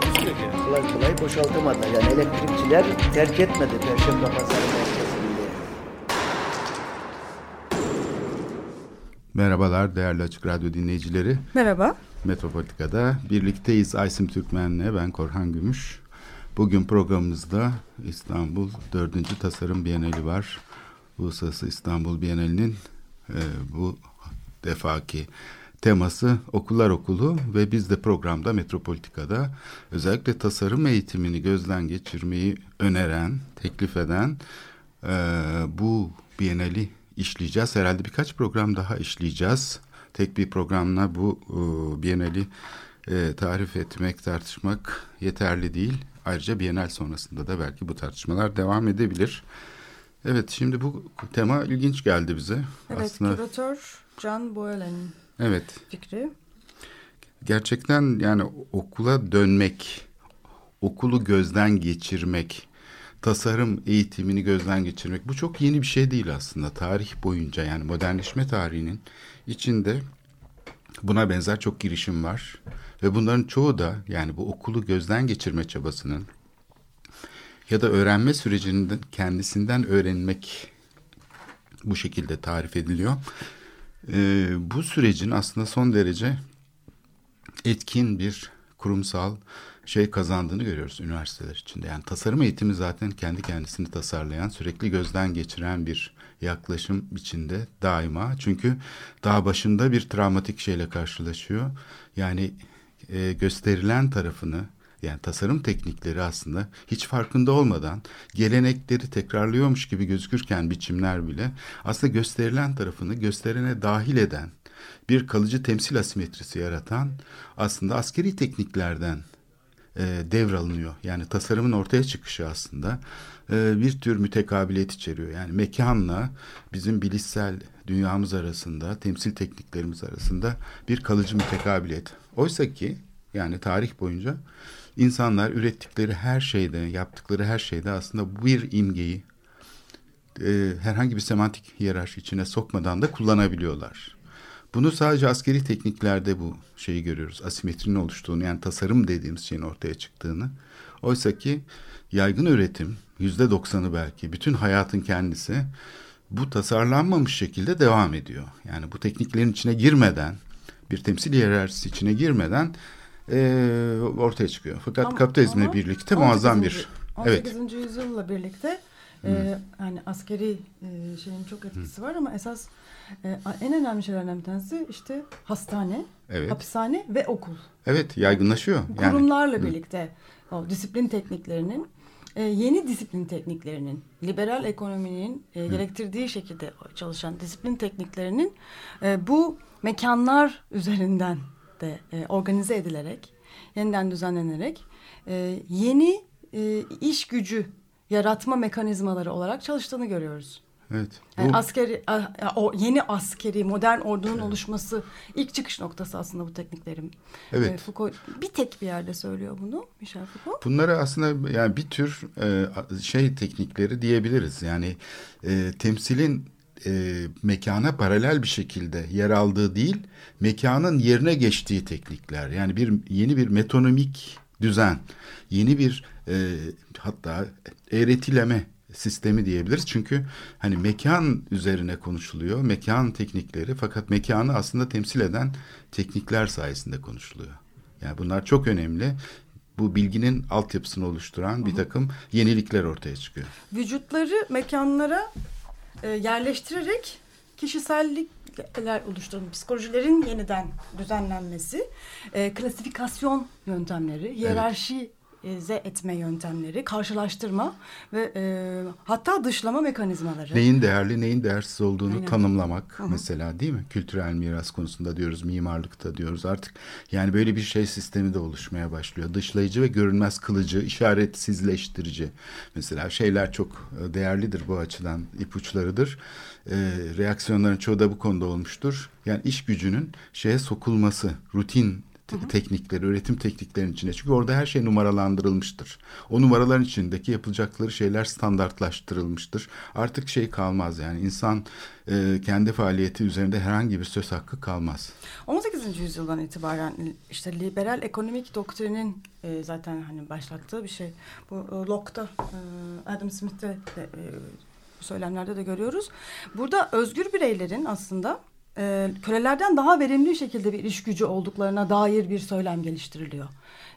Takusuyor ki. kolay kolay boşaltamadı. Yani elektrikçiler terk etmedi Perşembe Pazarı merkezinde. Merhabalar değerli Açık Radyo dinleyicileri. Merhaba. Metropolitika'da birlikteyiz. Aysim Türkmen'le ben Korhan Gümüş. Bugün programımızda İstanbul 4. Tasarım Bienali var. Uluslararası İstanbul Bienali'nin e, bu defaki teması Okullar Okulu ve biz de programda Metropolitika'da özellikle tasarım eğitimini gözden geçirmeyi öneren, teklif eden e, bu Bienali işleyeceğiz. Herhalde birkaç program daha işleyeceğiz. Tek bir programla bu e, Bienali e, tarif etmek, tartışmak yeterli değil. Ayrıca Bienal sonrasında da belki bu tartışmalar devam edebilir. Evet şimdi bu tema ilginç geldi bize. Evet, Aslında küratör Can Boylen'in evet fikri. gerçekten yani okula dönmek, okulu gözden geçirmek, tasarım eğitimini gözden geçirmek bu çok yeni bir şey değil aslında. Tarih boyunca yani modernleşme tarihinin içinde buna benzer çok girişim var. Ve bunların çoğu da yani bu okulu gözden geçirme çabasının ya da öğrenme sürecinin kendisinden öğrenmek bu şekilde tarif ediliyor. Ee, bu sürecin aslında son derece etkin bir kurumsal şey kazandığını görüyoruz üniversiteler içinde. Yani tasarım eğitimi zaten kendi kendisini tasarlayan, sürekli gözden geçiren bir yaklaşım içinde daima. Çünkü daha başında bir travmatik şeyle karşılaşıyor. Yani e, gösterilen tarafını yani tasarım teknikleri aslında hiç farkında olmadan gelenekleri tekrarlıyormuş gibi gözükürken biçimler bile aslında gösterilen tarafını gösterene dahil eden bir kalıcı temsil asimetrisi yaratan aslında askeri tekniklerden e, devralınıyor. Yani tasarımın ortaya çıkışı aslında e, bir tür mütekabiliyet içeriyor. Yani mekanla bizim bilişsel dünyamız arasında, temsil tekniklerimiz arasında bir kalıcı mütekabiliyet. Oysa ki yani tarih boyunca insanlar ürettikleri her şeyde, yaptıkları her şeyde aslında bir imgeyi e, herhangi bir semantik hiyerarşi içine sokmadan da kullanabiliyorlar. Bunu sadece askeri tekniklerde bu şeyi görüyoruz. Asimetrinin oluştuğunu yani tasarım dediğimiz şeyin ortaya çıktığını. Oysa ki yaygın üretim yüzde doksanı belki bütün hayatın kendisi bu tasarlanmamış şekilde devam ediyor. Yani bu tekniklerin içine girmeden bir temsil hiyerarşisi içine girmeden e, ortaya çıkıyor. Fakat Ama- kapitalizmle ama birlikte muazzam 18. bir 18. evet yüzyılla birlikte e, yani askeri e, şeyin çok etkisi var ama esas e, en önemli şeylerden bir tanesi işte hastane, evet hapishane ve okul. evet yaygınlaşıyor. Yani kurumlarla Hı. birlikte o disiplin tekniklerinin e, yeni disiplin tekniklerinin liberal ekonominin e, gerektirdiği şekilde çalışan disiplin tekniklerinin e, bu mekanlar üzerinden de e, organize edilerek yeniden düzenlenerek e, yeni e, iş gücü yaratma mekanizmaları olarak çalıştığını görüyoruz. evet. Yani Bu- askeri o yeni askeri modern ordunun oluşması ilk çıkış noktası aslında bu tekniklerin. Evet. E, Foucault bir tek bir yerde söylüyor bunu Michel Foucault. Bunları aslında yani bir tür e, şey teknikleri diyebiliriz. Yani e, temsilin e, mekana paralel bir şekilde yer aldığı değil, mekanın yerine geçtiği teknikler. Yani bir yeni bir metonomik düzen, yeni bir e, hatta eğretileme sistemi diyebiliriz. Çünkü hani mekan üzerine konuşuluyor, mekan teknikleri fakat mekanı aslında temsil eden teknikler sayesinde konuşuluyor. Yani bunlar çok önemli. Bu bilginin altyapısını oluşturan bir takım yenilikler ortaya çıkıyor. Vücutları mekanlara e, yerleştirerek kişisellikler oluşturulması, psikolojilerin yeniden düzenlenmesi, e, klasifikasyon yöntemleri, hiyerarşi kategorize etme yöntemleri, karşılaştırma ve e, hatta dışlama mekanizmaları. Neyin değerli, neyin değersiz olduğunu Aynen. tanımlamak mesela değil mi? Kültürel miras konusunda diyoruz, mimarlıkta diyoruz. Artık yani böyle bir şey sistemi de oluşmaya başlıyor. Dışlayıcı ve görünmez kılıcı, işaretsizleştirici. Mesela şeyler çok e, değerlidir bu açıdan, ipuçlarıdır. Ee, reaksiyonların çoğu da bu konuda olmuştur. Yani iş gücünün şeye sokulması, rutin te- teknikleri, üretim tekniklerinin içine. Çünkü orada her şey numaralandırılmıştır. O numaraların içindeki yapılacakları şeyler standartlaştırılmıştır. Artık şey kalmaz yani insan e, kendi faaliyeti üzerinde herhangi bir söz hakkı kalmaz. 18. yüzyıldan itibaren işte liberal ekonomik doktrinin e, zaten hani başlattığı bir şey. Bu e, Locke'da, e, Adam Smith'te de, e, bu söylemlerde de görüyoruz. Burada özgür bireylerin aslında e, kölelerden daha verimli şekilde bir iş gücü olduklarına dair bir söylem geliştiriliyor.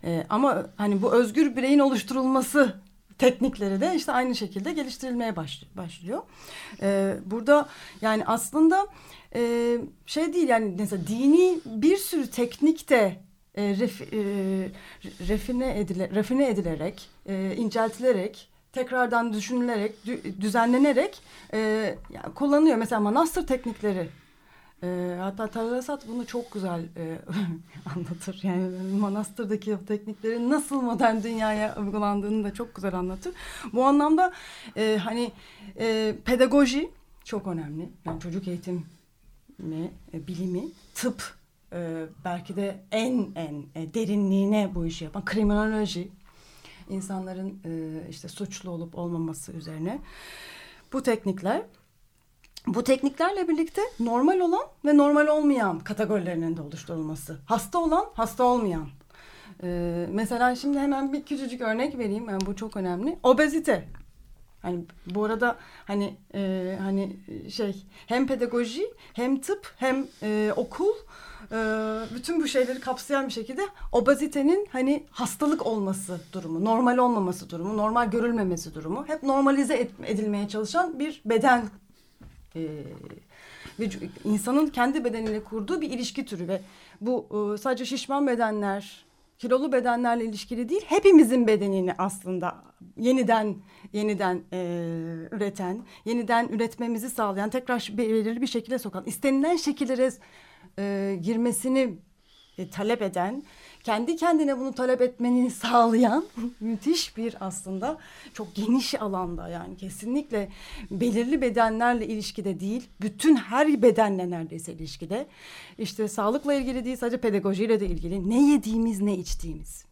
E, ama hani bu özgür bireyin oluşturulması teknikleri de işte aynı şekilde geliştirilmeye baş, başlıyor. E, burada yani aslında e, şey değil yani mesela dini bir sürü teknikte e, ref, e, refine, edile, refine edilerek, e, inceltilerek, tekrardan düşünülerek, dü- düzenlenerek e, yani kullanılıyor. Mesela manastır teknikleri. E, hatta Tarasat bunu çok güzel e, anlatır. Yani manastırdaki o tekniklerin nasıl modern dünyaya uygulandığını da çok güzel anlatır. Bu anlamda e, hani e, pedagoji çok önemli. Yani çocuk eğitimi, e, bilimi, tıp e, belki de en en e, derinliğine bu işi yapan kriminoloji insanların e, işte suçlu olup olmaması üzerine bu teknikler bu tekniklerle birlikte normal olan ve normal olmayan kategorilerinin de oluşturulması. Hasta olan, hasta olmayan. Ee, mesela şimdi hemen bir küçücük örnek vereyim. Yani bu çok önemli. Obezite. Hani bu arada hani e, hani şey hem pedagoji hem tıp hem e, okul e, bütün bu şeyleri kapsayan bir şekilde obezitenin hani hastalık olması durumu, normal olmaması durumu, normal görülmemesi durumu hep normalize edilmeye çalışan bir beden e, vücu- insanın kendi bedeniyle kurduğu bir ilişki türü ve bu e, sadece şişman bedenler, kilolu bedenlerle ilişkili değil, hepimizin bedenini aslında yeniden yeniden e, üreten, yeniden üretmemizi sağlayan, tekrar belirli bir şekilde sokan, istenilen şekillere e, girmesini e, talep eden, kendi kendine bunu talep etmeni sağlayan müthiş bir aslında çok geniş alanda yani kesinlikle belirli bedenlerle ilişkide değil, bütün her bedenle neredeyse ilişkide. İşte sağlıkla ilgili değil sadece pedagojiyle de ilgili ne yediğimiz ne içtiğimiz.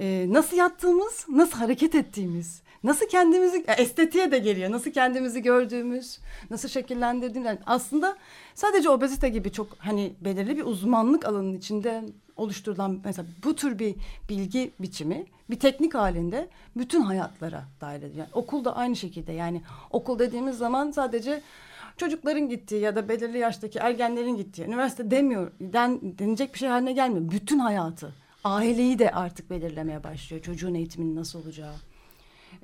Ee, nasıl yattığımız, nasıl hareket ettiğimiz, nasıl kendimizi estetiğe de geliyor. Nasıl kendimizi gördüğümüz, nasıl şekillendirdiğimiz. Yani aslında sadece obezite gibi çok hani belirli bir uzmanlık alanının içinde oluşturulan mesela bu tür bir bilgi biçimi bir teknik halinde bütün hayatlara dahil ediyor. Yani okulda aynı şekilde yani okul dediğimiz zaman sadece çocukların gittiği ya da belirli yaştaki ergenlerin gittiği üniversite demiyor den, denilecek bir şey haline gelmiyor. Bütün hayatı aileyi de artık belirlemeye başlıyor. Çocuğun eğitiminin nasıl olacağı.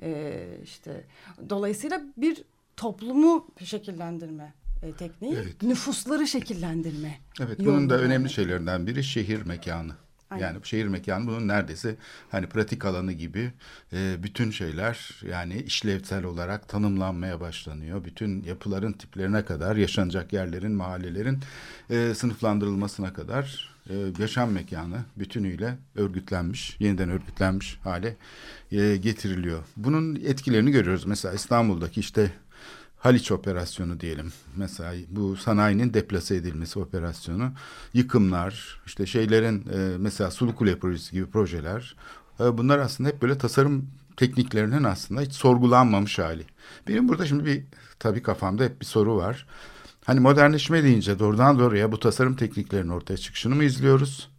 Ee, işte dolayısıyla bir toplumu şekillendirme e, tekniği, Evet. nüfusları şekillendirme. Evet bunun da önemli şeylerinden biri şehir mekanı. Aynen. Yani şehir mekanı bunun neredeyse hani pratik alanı gibi e, bütün şeyler yani işlevsel olarak tanımlanmaya başlanıyor. Bütün yapıların tiplerine kadar yaşanacak yerlerin, mahallelerin e, sınıflandırılmasına kadar e, yaşam mekanı bütünüyle örgütlenmiş, yeniden örgütlenmiş hale e, getiriliyor. Bunun etkilerini görüyoruz. Mesela İstanbul'daki işte Haliç operasyonu diyelim. Mesela bu sanayinin deplase edilmesi operasyonu, yıkımlar, işte şeylerin e, mesela Sulukule projesi gibi projeler. e, bunlar aslında hep böyle tasarım tekniklerinin aslında hiç sorgulanmamış hali. Benim burada şimdi bir tabii kafamda hep bir soru var. Hani modernleşme deyince doğrudan doğruya bu tasarım tekniklerinin ortaya çıkışını mı izliyoruz?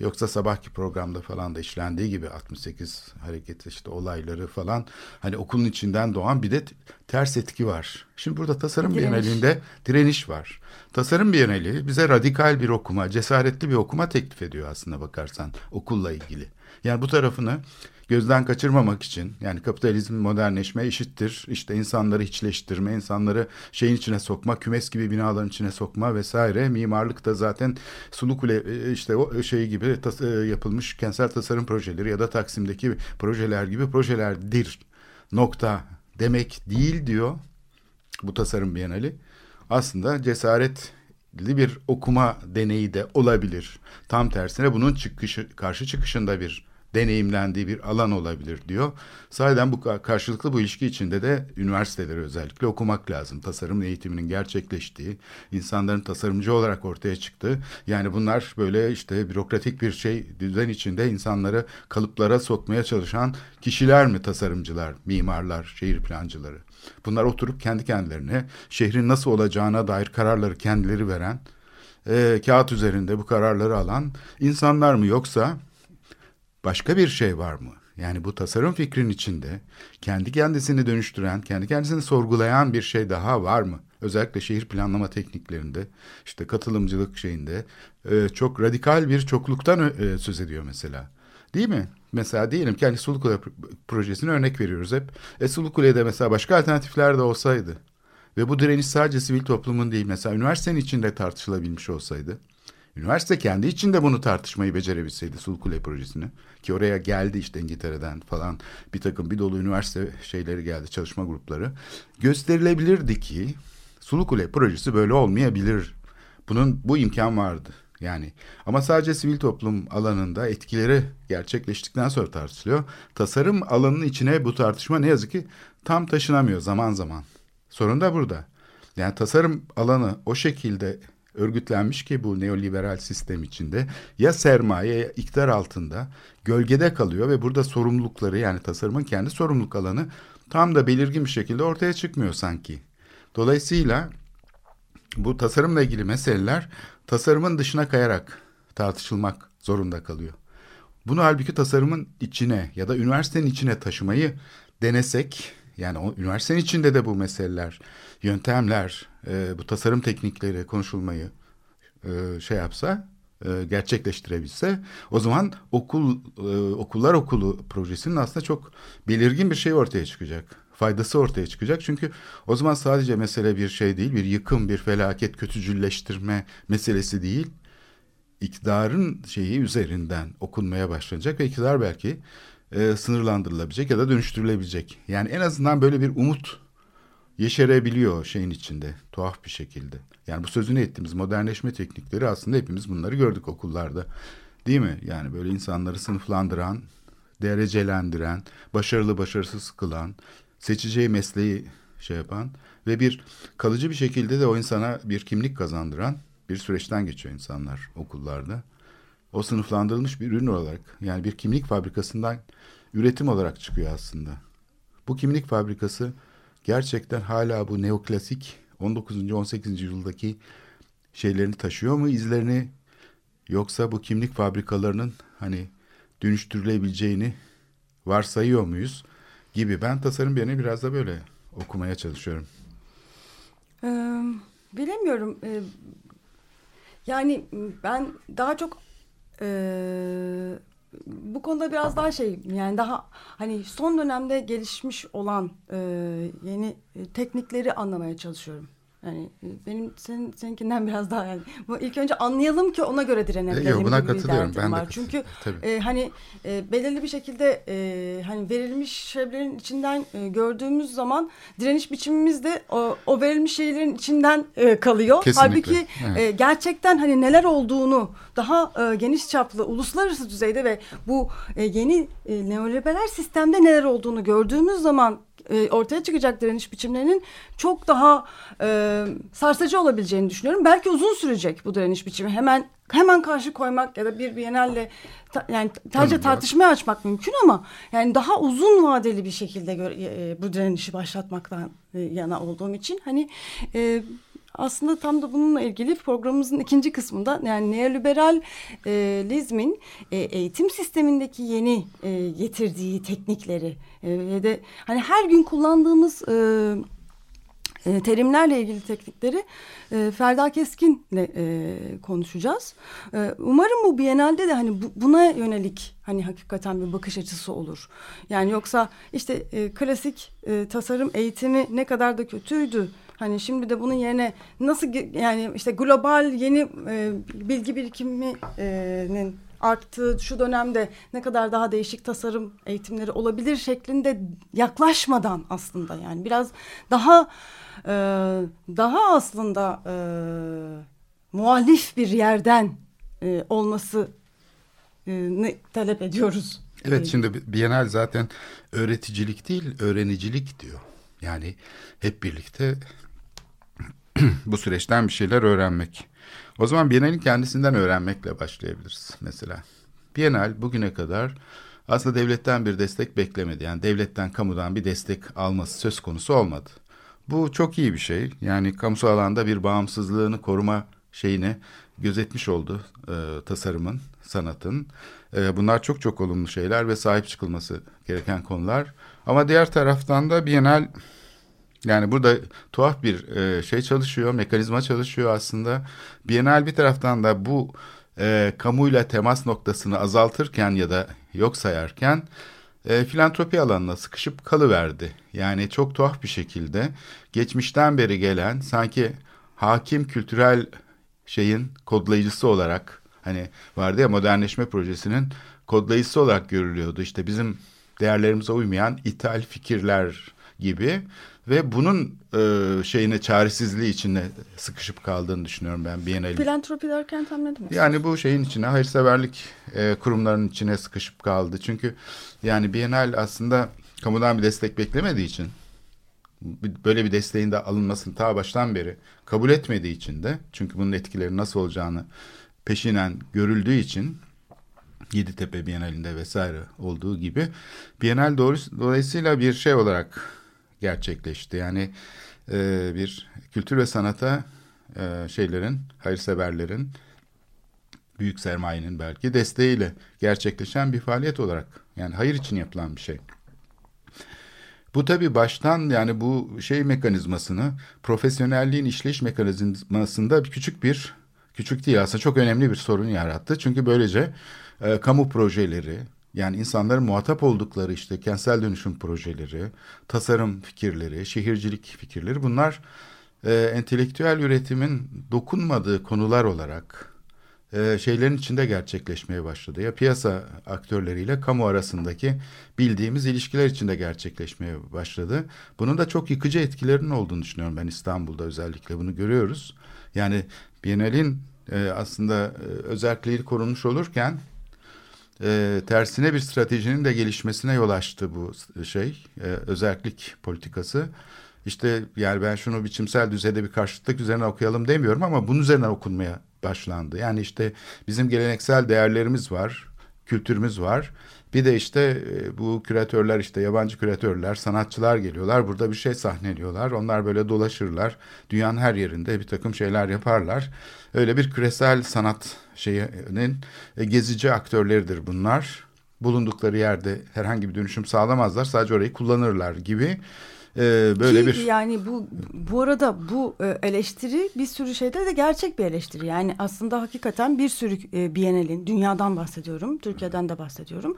Yoksa sabahki programda falan da işlendiği gibi 68 hareketi işte olayları falan hani okulun içinden doğan bir de ters etki var. Şimdi burada tasarım Direniş. bienalinde direniş var. Tasarım bienali bize radikal bir okuma, cesaretli bir okuma teklif ediyor aslında bakarsan okulla ilgili. Yani bu tarafını gözden kaçırmamak için yani kapitalizm modernleşme eşittir işte insanları hiçleştirme, insanları şeyin içine sokma, kümes gibi binaların içine sokma vesaire. Mimarlık da zaten Sulu Kule e, işte o şey gibi tas, e, yapılmış kentsel tasarım projeleri ya da Taksim'deki projeler gibi projelerdir nokta demek değil diyor bu tasarım bienali. Aslında cesaretli bir okuma deneyi de olabilir. Tam tersine bunun çıkışı, karşı çıkışında bir deneyimlendiği bir alan olabilir diyor. Sahiden bu karşılıklı bu ilişki içinde de üniversiteleri özellikle okumak lazım. Tasarım eğitiminin gerçekleştiği, insanların tasarımcı olarak ortaya çıktığı. Yani bunlar böyle işte bürokratik bir şey düzen içinde insanları kalıplara sokmaya çalışan kişiler mi tasarımcılar, mimarlar, şehir plancıları? Bunlar oturup kendi kendilerine şehrin nasıl olacağına dair kararları kendileri veren, e, kağıt üzerinde bu kararları alan insanlar mı yoksa başka bir şey var mı? Yani bu tasarım fikrin içinde kendi kendisini dönüştüren, kendi kendisini sorgulayan bir şey daha var mı? Özellikle şehir planlama tekniklerinde, işte katılımcılık şeyinde e, çok radikal bir çokluktan e, söz ediyor mesela. Değil mi? Mesela diyelim ki hani Sulukule projesini örnek veriyoruz hep. E Sulukule'de mesela başka alternatifler de olsaydı ve bu direniş sadece sivil toplumun değil mesela üniversitenin içinde tartışılabilmiş olsaydı Üniversite kendi içinde bunu tartışmayı becerebilseydi Sulkule projesini ki oraya geldi işte İngiltere'den falan bir takım bir dolu üniversite şeyleri geldi çalışma grupları gösterilebilirdi ki Sulkule projesi böyle olmayabilir. Bunun bu imkan vardı. Yani ama sadece sivil toplum alanında etkileri gerçekleştikten sonra tartışılıyor. Tasarım alanının içine bu tartışma ne yazık ki tam taşınamıyor zaman zaman. Sorun da burada. Yani tasarım alanı o şekilde örgütlenmiş ki bu neoliberal sistem içinde ya sermaye ya iktidar altında gölgede kalıyor ve burada sorumlulukları yani tasarımın kendi sorumluluk alanı tam da belirgin bir şekilde ortaya çıkmıyor sanki. Dolayısıyla bu tasarımla ilgili meseleler tasarımın dışına kayarak tartışılmak zorunda kalıyor. Bunu halbuki tasarımın içine ya da üniversitenin içine taşımayı denesek yani o, üniversitenin içinde de bu meseleler, yöntemler, e, bu tasarım teknikleri konuşulmayı e, şey yapsa, e, gerçekleştirebilse o zaman okul e, okullar okulu projesinin aslında çok belirgin bir şey ortaya çıkacak. Faydası ortaya çıkacak. Çünkü o zaman sadece mesele bir şey değil, bir yıkım, bir felaket, kötücülleştirme meselesi değil. İktidarın şeyi üzerinden okunmaya başlanacak ve iktidar belki e, sınırlandırılabilecek ya da dönüştürülebilecek. Yani en azından böyle bir umut yeşerebiliyor şeyin içinde tuhaf bir şekilde. Yani bu sözünü ettiğimiz modernleşme teknikleri aslında hepimiz bunları gördük okullarda. Değil mi? Yani böyle insanları sınıflandıran, derecelendiren, başarılı başarısız kılan, seçeceği mesleği şey yapan ve bir kalıcı bir şekilde de o insana bir kimlik kazandıran bir süreçten geçiyor insanlar okullarda. O sınıflandırılmış bir ürün olarak yani bir kimlik fabrikasından üretim olarak çıkıyor aslında. Bu kimlik fabrikası gerçekten hala bu neoklasik 19. 18. yüzyıldaki şeylerini taşıyor mu izlerini yoksa bu kimlik fabrikalarının hani dönüştürülebileceğini varsayıyor muyuz gibi ben tasarım yerine biraz da böyle okumaya çalışıyorum. Ee, bilemiyorum. Ee, yani ben daha çok e, bu konuda biraz daha şey yani daha hani son dönemde gelişmiş olan e, yeni teknikleri anlamaya çalışıyorum. Yani e, benim senin seninkinden biraz daha yani bu ilk önce anlayalım ki ona göre direnelim. Yok buna katılıyorum ben var. de. Çünkü e, hani e, belirli bir şekilde e, hani verilmiş şeylerin içinden e, gördüğümüz zaman direniş biçimimiz de o, o verilmiş şeylerin içinden e, kalıyor. Kesinlikle. Halbuki evet. e, gerçekten hani neler olduğunu daha e, geniş çaplı uluslararası düzeyde ve bu e, yeni e, neoliberal sistemde neler olduğunu gördüğümüz zaman e, ortaya çıkacak direniş biçimlerinin çok daha e, sarsıcı olabileceğini düşünüyorum. Belki uzun sürecek bu direniş biçimi. Hemen hemen karşı koymak ya da bir Biennale ta, yani sadece tartışmaya açmak mümkün ama yani daha uzun vadeli bir şekilde e, bu direnişi başlatmaktan e, yana olduğum için hani e, aslında tam da bununla ilgili programımızın ikinci kısmında yani neoliberalizmin e, eğitim sistemindeki yeni e, getirdiği teknikleri e, ve de hani her gün kullandığımız e, e, terimlerle ilgili teknikleri e, Ferda Keskin'le e, konuşacağız. E, umarım bu Biennale'de de hani bu, buna yönelik hani hakikaten bir bakış açısı olur. Yani yoksa işte e, klasik e, tasarım eğitimi ne kadar da kötüydü. Hani şimdi de bunun yerine nasıl yani işte global yeni e, bilgi birikiminin arttığı şu dönemde ne kadar daha değişik tasarım eğitimleri olabilir şeklinde yaklaşmadan aslında yani biraz daha e, daha aslında e, muhalif bir yerden e, olması e, ne talep ediyoruz. Evet şimdi Bienal zaten öğreticilik değil öğrenicilik diyor. Yani hep birlikte bu süreçten bir şeyler öğrenmek. O zaman Bienal'in kendisinden öğrenmekle başlayabiliriz mesela. Bienal bugüne kadar aslında devletten bir destek beklemedi. Yani devletten, kamudan bir destek alması söz konusu olmadı. Bu çok iyi bir şey. Yani kamusal alanda bir bağımsızlığını koruma şeyini gözetmiş oldu e, tasarımın, sanatın. E, bunlar çok çok olumlu şeyler ve sahip çıkılması gereken konular. Ama diğer taraftan da Bienal yani burada tuhaf bir e, şey çalışıyor, mekanizma çalışıyor aslında. Bienal bir taraftan da bu e, kamuyla temas noktasını azaltırken ya da yok sayarken e, filantropi alanına sıkışıp kalıverdi. Yani çok tuhaf bir şekilde geçmişten beri gelen sanki hakim kültürel şeyin kodlayıcısı olarak hani vardı ya modernleşme projesinin kodlayıcısı olarak görülüyordu. İşte bizim değerlerimize uymayan ithal fikirler gibi ve bunun e, şeyine çaresizliği içine sıkışıp kaldığını düşünüyorum ben Biennale. Filantropi derken tam ne demek? Yani bu şeyin içine hayırseverlik e, kurumlarının içine sıkışıp kaldı. Çünkü yani Biennale aslında kamudan bir destek beklemediği için böyle bir desteğin de alınmasını ta baştan beri kabul etmediği için de çünkü bunun etkileri nasıl olacağını peşinen görüldüğü için Yeditepe Bienalinde vesaire olduğu gibi Bienal doğrusu, dolayısıyla bir şey olarak gerçekleşti. Yani e, bir kültür ve sanata e, şeylerin, hayırseverlerin, büyük sermayenin belki desteğiyle gerçekleşen bir faaliyet olarak yani hayır için yapılan bir şey. Bu tabii baştan yani bu şey mekanizmasını profesyonelliğin işleyiş mekanizmasında küçük bir küçük değil aslında çok önemli bir sorun yarattı. Çünkü böylece e, kamu projeleri yani insanların muhatap oldukları işte kentsel dönüşüm projeleri, tasarım fikirleri, şehircilik fikirleri bunlar e, entelektüel üretimin dokunmadığı konular olarak e, şeylerin içinde gerçekleşmeye başladı. Ya piyasa aktörleriyle kamu arasındaki bildiğimiz ilişkiler içinde gerçekleşmeye başladı. Bunun da çok yıkıcı etkilerinin olduğunu düşünüyorum ben İstanbul'da özellikle bunu görüyoruz. Yani Biennale'in e, aslında e, özelliği korunmuş olurken e, tersine bir stratejinin de gelişmesine yol açtı bu şey e, özellik politikası. İşte yani ben şunu biçimsel düzeyde bir karşıtlık üzerine okuyalım demiyorum ama bunun üzerine okunmaya başlandı. Yani işte bizim geleneksel değerlerimiz var, kültürümüz var. Bir de işte e, bu küratörler işte yabancı küratörler, sanatçılar geliyorlar. Burada bir şey sahneliyorlar. Onlar böyle dolaşırlar. Dünyanın her yerinde bir takım şeyler yaparlar. Öyle bir küresel sanat şeyinin e, gezici aktörleridir bunlar. Bulundukları yerde herhangi bir dönüşüm sağlamazlar. Sadece orayı kullanırlar gibi e, böyle Ki bir yani bu bu arada bu e, eleştiri bir sürü şeyde de gerçek bir eleştiri. Yani aslında hakikaten bir sürü e, Biennale'in dünyadan bahsediyorum, Türkiye'den de bahsediyorum.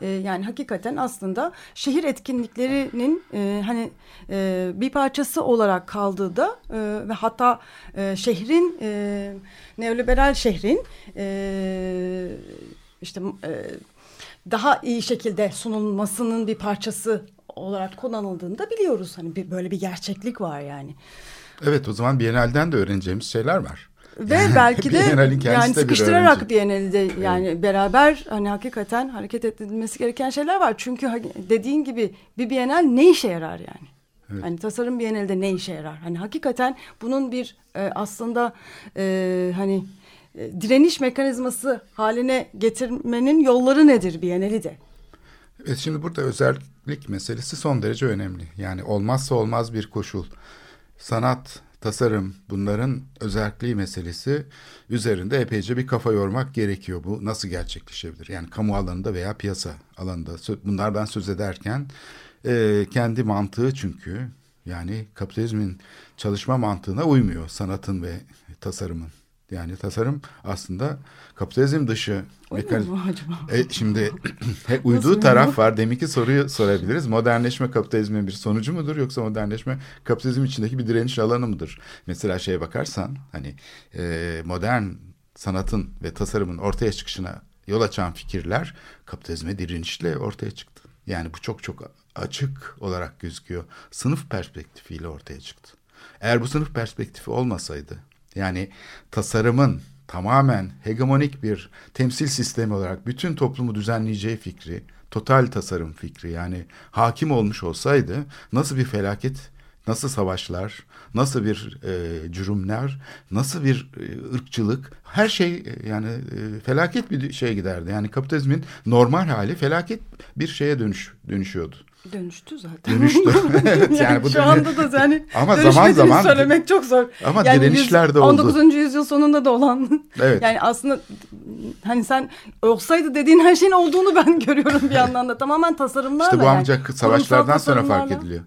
E, yani hakikaten aslında şehir etkinliklerinin e, hani e, bir parçası olarak kaldığı da e, ve hatta e, şehrin e, neoliberal şehrin e, işte e, daha iyi şekilde sunulmasının bir parçası olarak kullanıldığını da biliyoruz. Hani bir, böyle bir gerçeklik var yani. Evet o zaman Biennale'den de öğreneceğimiz şeyler var. Ve belki de yani sıkıştırarak. Biennale'de yani beraber hani hakikaten hareket edilmesi gereken şeyler var. Çünkü ha- dediğin gibi bir Biennale ne işe yarar yani? Hani tasarım Biennale'de ne işe yarar? Hani hakikaten bunun bir e, aslında e, hani e, direniş mekanizması haline getirmenin yolları nedir Biennale'i de? Evet şimdi burada özellik meselesi son derece önemli. Yani olmazsa olmaz bir koşul. Sanat, tasarım bunların özelliği meselesi üzerinde epeyce bir kafa yormak gerekiyor. Bu nasıl gerçekleşebilir? Yani kamu alanında veya piyasa alanında bunlardan söz ederken e, kendi mantığı çünkü Yani kapitalizmin çalışma mantığına uymuyor sanatın ve tasarımın. Yani tasarım aslında kapitalizm dışı mu acaba? E, şimdi he, uyduğu taraf var. Deminki soruyu sorabiliriz. Modernleşme kapitalizmin bir sonucu mudur yoksa modernleşme kapitalizm içindeki bir direniş alanı mıdır? Mesela şeye bakarsan hani e, modern sanatın ve tasarımın ortaya çıkışına yol açan fikirler kapitalizme direnişle ortaya çıktı. Yani bu çok çok açık olarak gözüküyor. Sınıf perspektifiyle ortaya çıktı. Eğer bu sınıf perspektifi olmasaydı yani tasarımın tamamen hegemonik bir temsil sistemi olarak bütün toplumu düzenleyeceği fikri, total tasarım fikri yani hakim olmuş olsaydı nasıl bir felaket, nasıl savaşlar, nasıl bir e, cürümler, nasıl bir e, ırkçılık her şey e, yani e, felaket bir şey giderdi. Yani kapitalizmin normal hali felaket bir şeye dönüş dönüşüyordu. Dönüştü zaten. Dönüştü. Evet, yani, yani bu şu anda da yani Ama zaman zaman- söylemek çok zor. Ama yani direnişler yüz- de oldu. 19. yüzyıl sonunda da olan. Evet. Yani aslında hani sen olsaydı dediğin her şeyin olduğunu ben görüyorum bir yandan da. Tamamen tasarımlarla. İşte bu yani. ancak savaşlardan sonra fark ediliyor.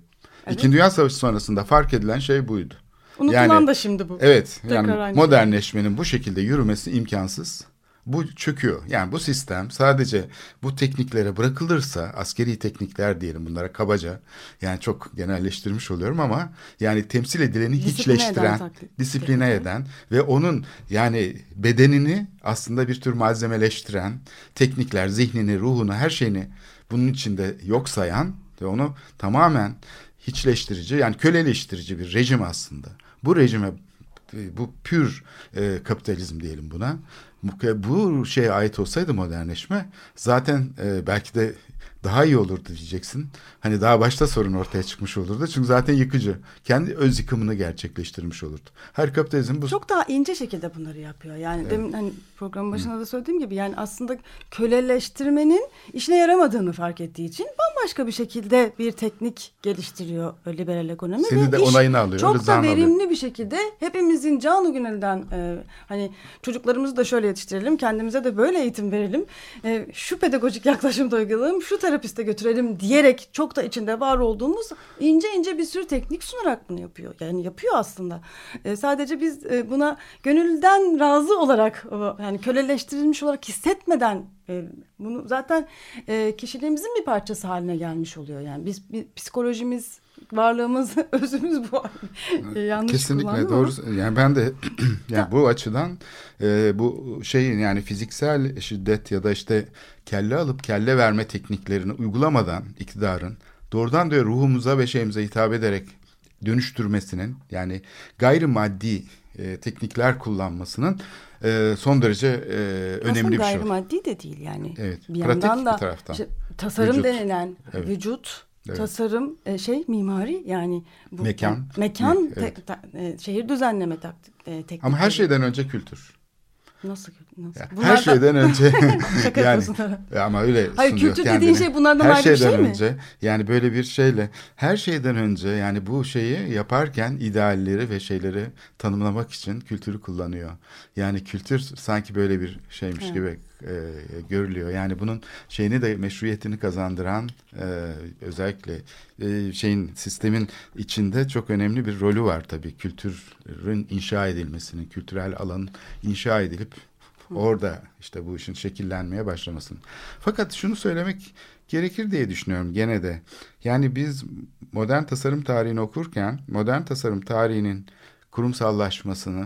Evet. İkinci Dünya Savaşı sonrasında fark edilen şey buydu. Unutulan Yani- da şimdi bu. Evet Tekrar yani şey. modernleşmenin bu şekilde yürümesi imkansız. Bu çöküyor. Yani bu sistem sadece bu tekniklere bırakılırsa askeri teknikler diyelim bunlara kabaca yani çok genelleştirmiş oluyorum ama yani temsil edileni Disipline hiçleştiren, eden disipline eden ve onun yani bedenini aslında bir tür malzemeleştiren teknikler, zihnini, ruhunu, her şeyini bunun içinde yok sayan ve onu tamamen hiçleştirici yani köleleştirici bir rejim aslında. Bu rejime bu pür e, kapitalizm diyelim buna. Bu, bu şeye ait olsaydı modernleşme zaten e, belki de daha iyi olurdu diyeceksin. Hani daha başta sorun ortaya çıkmış olurdu. Çünkü zaten yıkıcı. Kendi öz yıkımını gerçekleştirmiş olurdu. Her kapitalizm bu. Çok daha ince şekilde bunları yapıyor. Yani demin hani programın başında da söylediğim gibi yani aslında köleleştirmenin işine yaramadığını fark ettiği için bambaşka bir şekilde bir teknik geliştiriyor liberal ekonomi. Senin de onayını alıyor, Çok da rızanı alıyor. verimli bir şekilde hepimizin canı gönülden e, hani çocuklarımızı da şöyle yetiştirelim, kendimize de böyle eğitim verelim. E, şu pedagojik yaklaşımda uygulayalım, şu terapiste götürelim diyerek çok da içinde var olduğumuz ince ince bir sürü teknik sunarak bunu yapıyor. Yani yapıyor aslında. E, sadece biz e, buna gönülden razı olarak o, yani köleleştirilmiş olarak hissetmeden e, bunu zaten e, kişiliğimizin bir parçası haline gelmiş oluyor. Yani biz bir, psikolojimiz varlığımız, özümüz bu. E, yanlış Kesinlikle doğru. ama. Yani ben de yani bu açıdan e, bu şeyin yani fiziksel şiddet ya da işte kelle alıp kelle verme tekniklerini uygulamadan iktidarın doğrudan doğruya ruhumuza ve şeyimize hitap ederek dönüştürmesinin yani gayrimaddi e, teknikler kullanmasının e, son derece e, önemli Aslında bir şey. gayrimaddi de değil yani. Evet, Bir pratik yandan da bir taraftan. işte tasarım Vücut. denilen Evet. vücut, Evet. tasarım, e, şey mimari yani bu Mekan. e, mekan, Mi- te- evet. ta- e, şehir düzenleme taktik, e, teknikleri. Ama her şeyden önce kültür. nasıl nasıl? Ya, Bunlar her şeyden önce yani ya ama öyle Hayır, sunuyor kültür dediğin kendini. şey bunlardan her ayrı bir şey mi? önce yani böyle bir şeyle her şeyden önce yani bu şeyi yaparken idealleri ve şeyleri tanımlamak için kültürü kullanıyor. Yani kültür sanki böyle bir şeymiş Evet. gibi e, görülüyor. Yani bunun şeyini de meşruiyetini kazandıran e, özellikle e, şeyin sistemin içinde çok önemli bir rolü var tabii. Kültürün inşa edilmesinin, kültürel alanın inşa edilip orada işte bu işin şekillenmeye başlamasının. Fakat şunu söylemek gerekir diye düşünüyorum gene de. Yani biz modern tasarım tarihini okurken modern tasarım tarihinin kurumsallaşmasını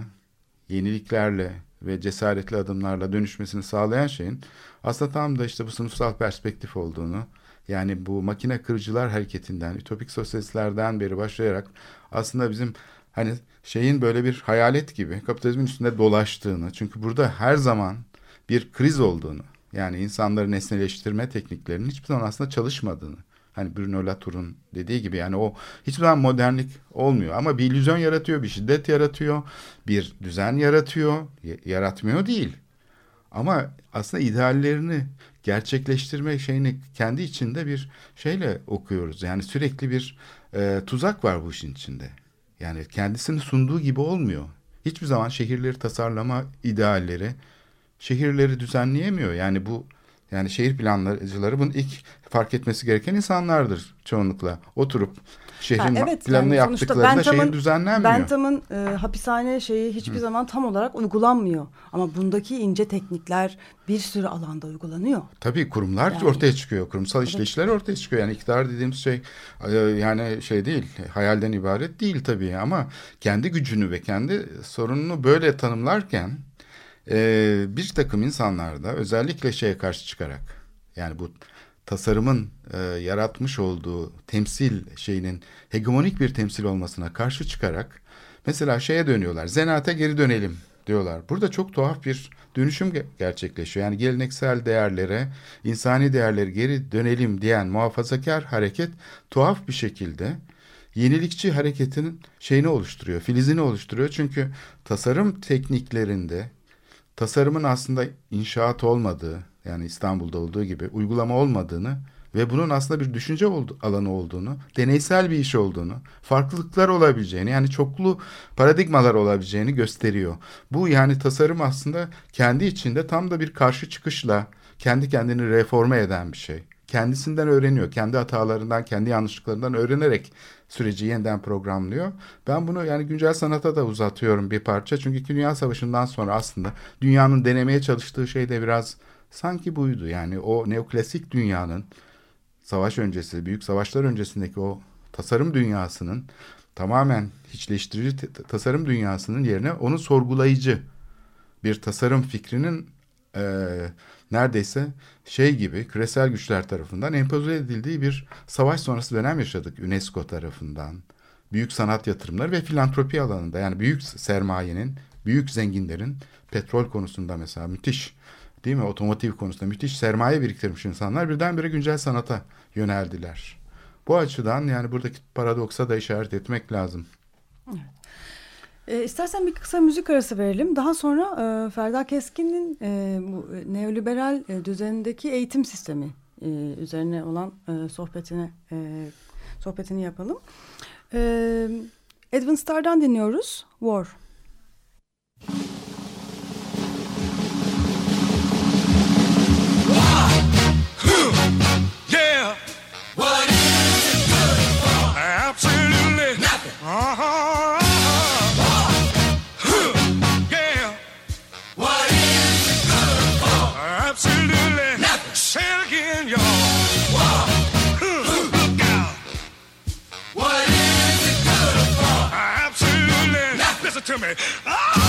yeniliklerle ve cesaretli adımlarla dönüşmesini sağlayan şeyin aslında tam da işte bu sınıfsal perspektif olduğunu yani bu makine kırıcılar hareketinden, ütopik sosyalistlerden beri başlayarak aslında bizim hani şeyin böyle bir hayalet gibi kapitalizmin üstünde dolaştığını çünkü burada her zaman bir kriz olduğunu yani insanları nesneleştirme tekniklerinin hiçbir zaman aslında çalışmadığını hani Bruno Latour'un dediği gibi yani o hiçbir zaman modernlik olmuyor ama bir illüzyon yaratıyor, bir şiddet yaratıyor, bir düzen yaratıyor, yaratmıyor değil. Ama aslında ideallerini gerçekleştirme şeyini kendi içinde bir şeyle okuyoruz. Yani sürekli bir e, tuzak var bu işin içinde. Yani kendisini sunduğu gibi olmuyor. Hiçbir zaman şehirleri tasarlama idealleri şehirleri düzenleyemiyor. Yani bu Yani şehir planlayıcıları bunun ilk fark etmesi gereken insanlardır çoğunlukla. Oturup şehrin Ha, evet, planını yani yaptıklarında Bentham'ın- şehir düzenlenmiyor. Bentham'ın e, hapishane şeyi hiçbir zaman tam olarak uygulanmıyor. Ama bundaki ince teknikler bir sürü alanda uygulanıyor. Tabii kurumlar Yani- ortaya çıkıyor. Kurumsal işleyişler ortaya çıkıyor. Yani iktidar dediğimiz şey e, yani şey değil, hayalden ibaret değil tabii ama kendi gücünü ve kendi sorununu böyle tanımlarken e, bir takım insanlar da özellikle şeye karşı çıkarak yani bu tasarımın e, yaratmış olduğu temsil şeyinin hegemonik bir temsil olmasına karşı çıkarak mesela şeye dönüyorlar. Zanaate geri dönelim diyorlar. Burada çok tuhaf bir dönüşüm ge- gerçekleşiyor. Yani geleneksel değerlere, insani değerlere geri dönelim diyen muhafazakar hareket tuhaf bir şekilde yenilikçi hareketin şeyini oluşturuyor, filizini oluşturuyor. Çünkü tasarım tekniklerinde tasarımın aslında inşaat olmadığı, yani İstanbul'da olduğu gibi uygulama olmadığını ve bunun aslında bir düşünce alanı olduğunu, deneysel bir iş olduğunu, farklılıklar olabileceğini, yani çoklu paradigmalar olabileceğini gösteriyor. Bu yani tasarım aslında kendi içinde tam da bir karşı çıkışla kendi kendini reforme eden bir şey. Kendisinden öğreniyor, kendi hatalarından, kendi yanlışlıklarından öğrenerek süreci yeniden programlıyor. Ben bunu yani güncel sanata da uzatıyorum bir parça. Çünkü Dünya Savaşı'ndan sonra aslında dünyanın denemeye çalıştığı şey de biraz sanki buydu. Yani o neoklasik dünyanın savaş öncesi, büyük savaşlar öncesindeki o tasarım dünyasının tamamen hiçleştirici tasarım dünyasının yerine onu sorgulayıcı bir tasarım fikrinin e, neredeyse şey gibi küresel güçler tarafından empoze edildiği bir savaş sonrası dönem yaşadık UNESCO tarafından. Büyük sanat yatırımları ve filantropi alanında yani büyük sermayenin, büyük zenginlerin petrol konusunda mesela müthiş değil mi? Otomotiv konusunda müthiş sermaye biriktirmiş insanlar birdenbire güncel sanata yöneldiler. Bu açıdan yani buradaki paradoksa da işaret etmek lazım. E, istersen bir kısa müzik arası verelim. Daha sonra e, Ferda Keskin'in e, bu neoliberal e, düzenindeki eğitim sistemi e, üzerine olan e, sohbetine e, sohbetini yapalım. E, Edwin Starr'dan dinliyoruz. War. To me. Oh,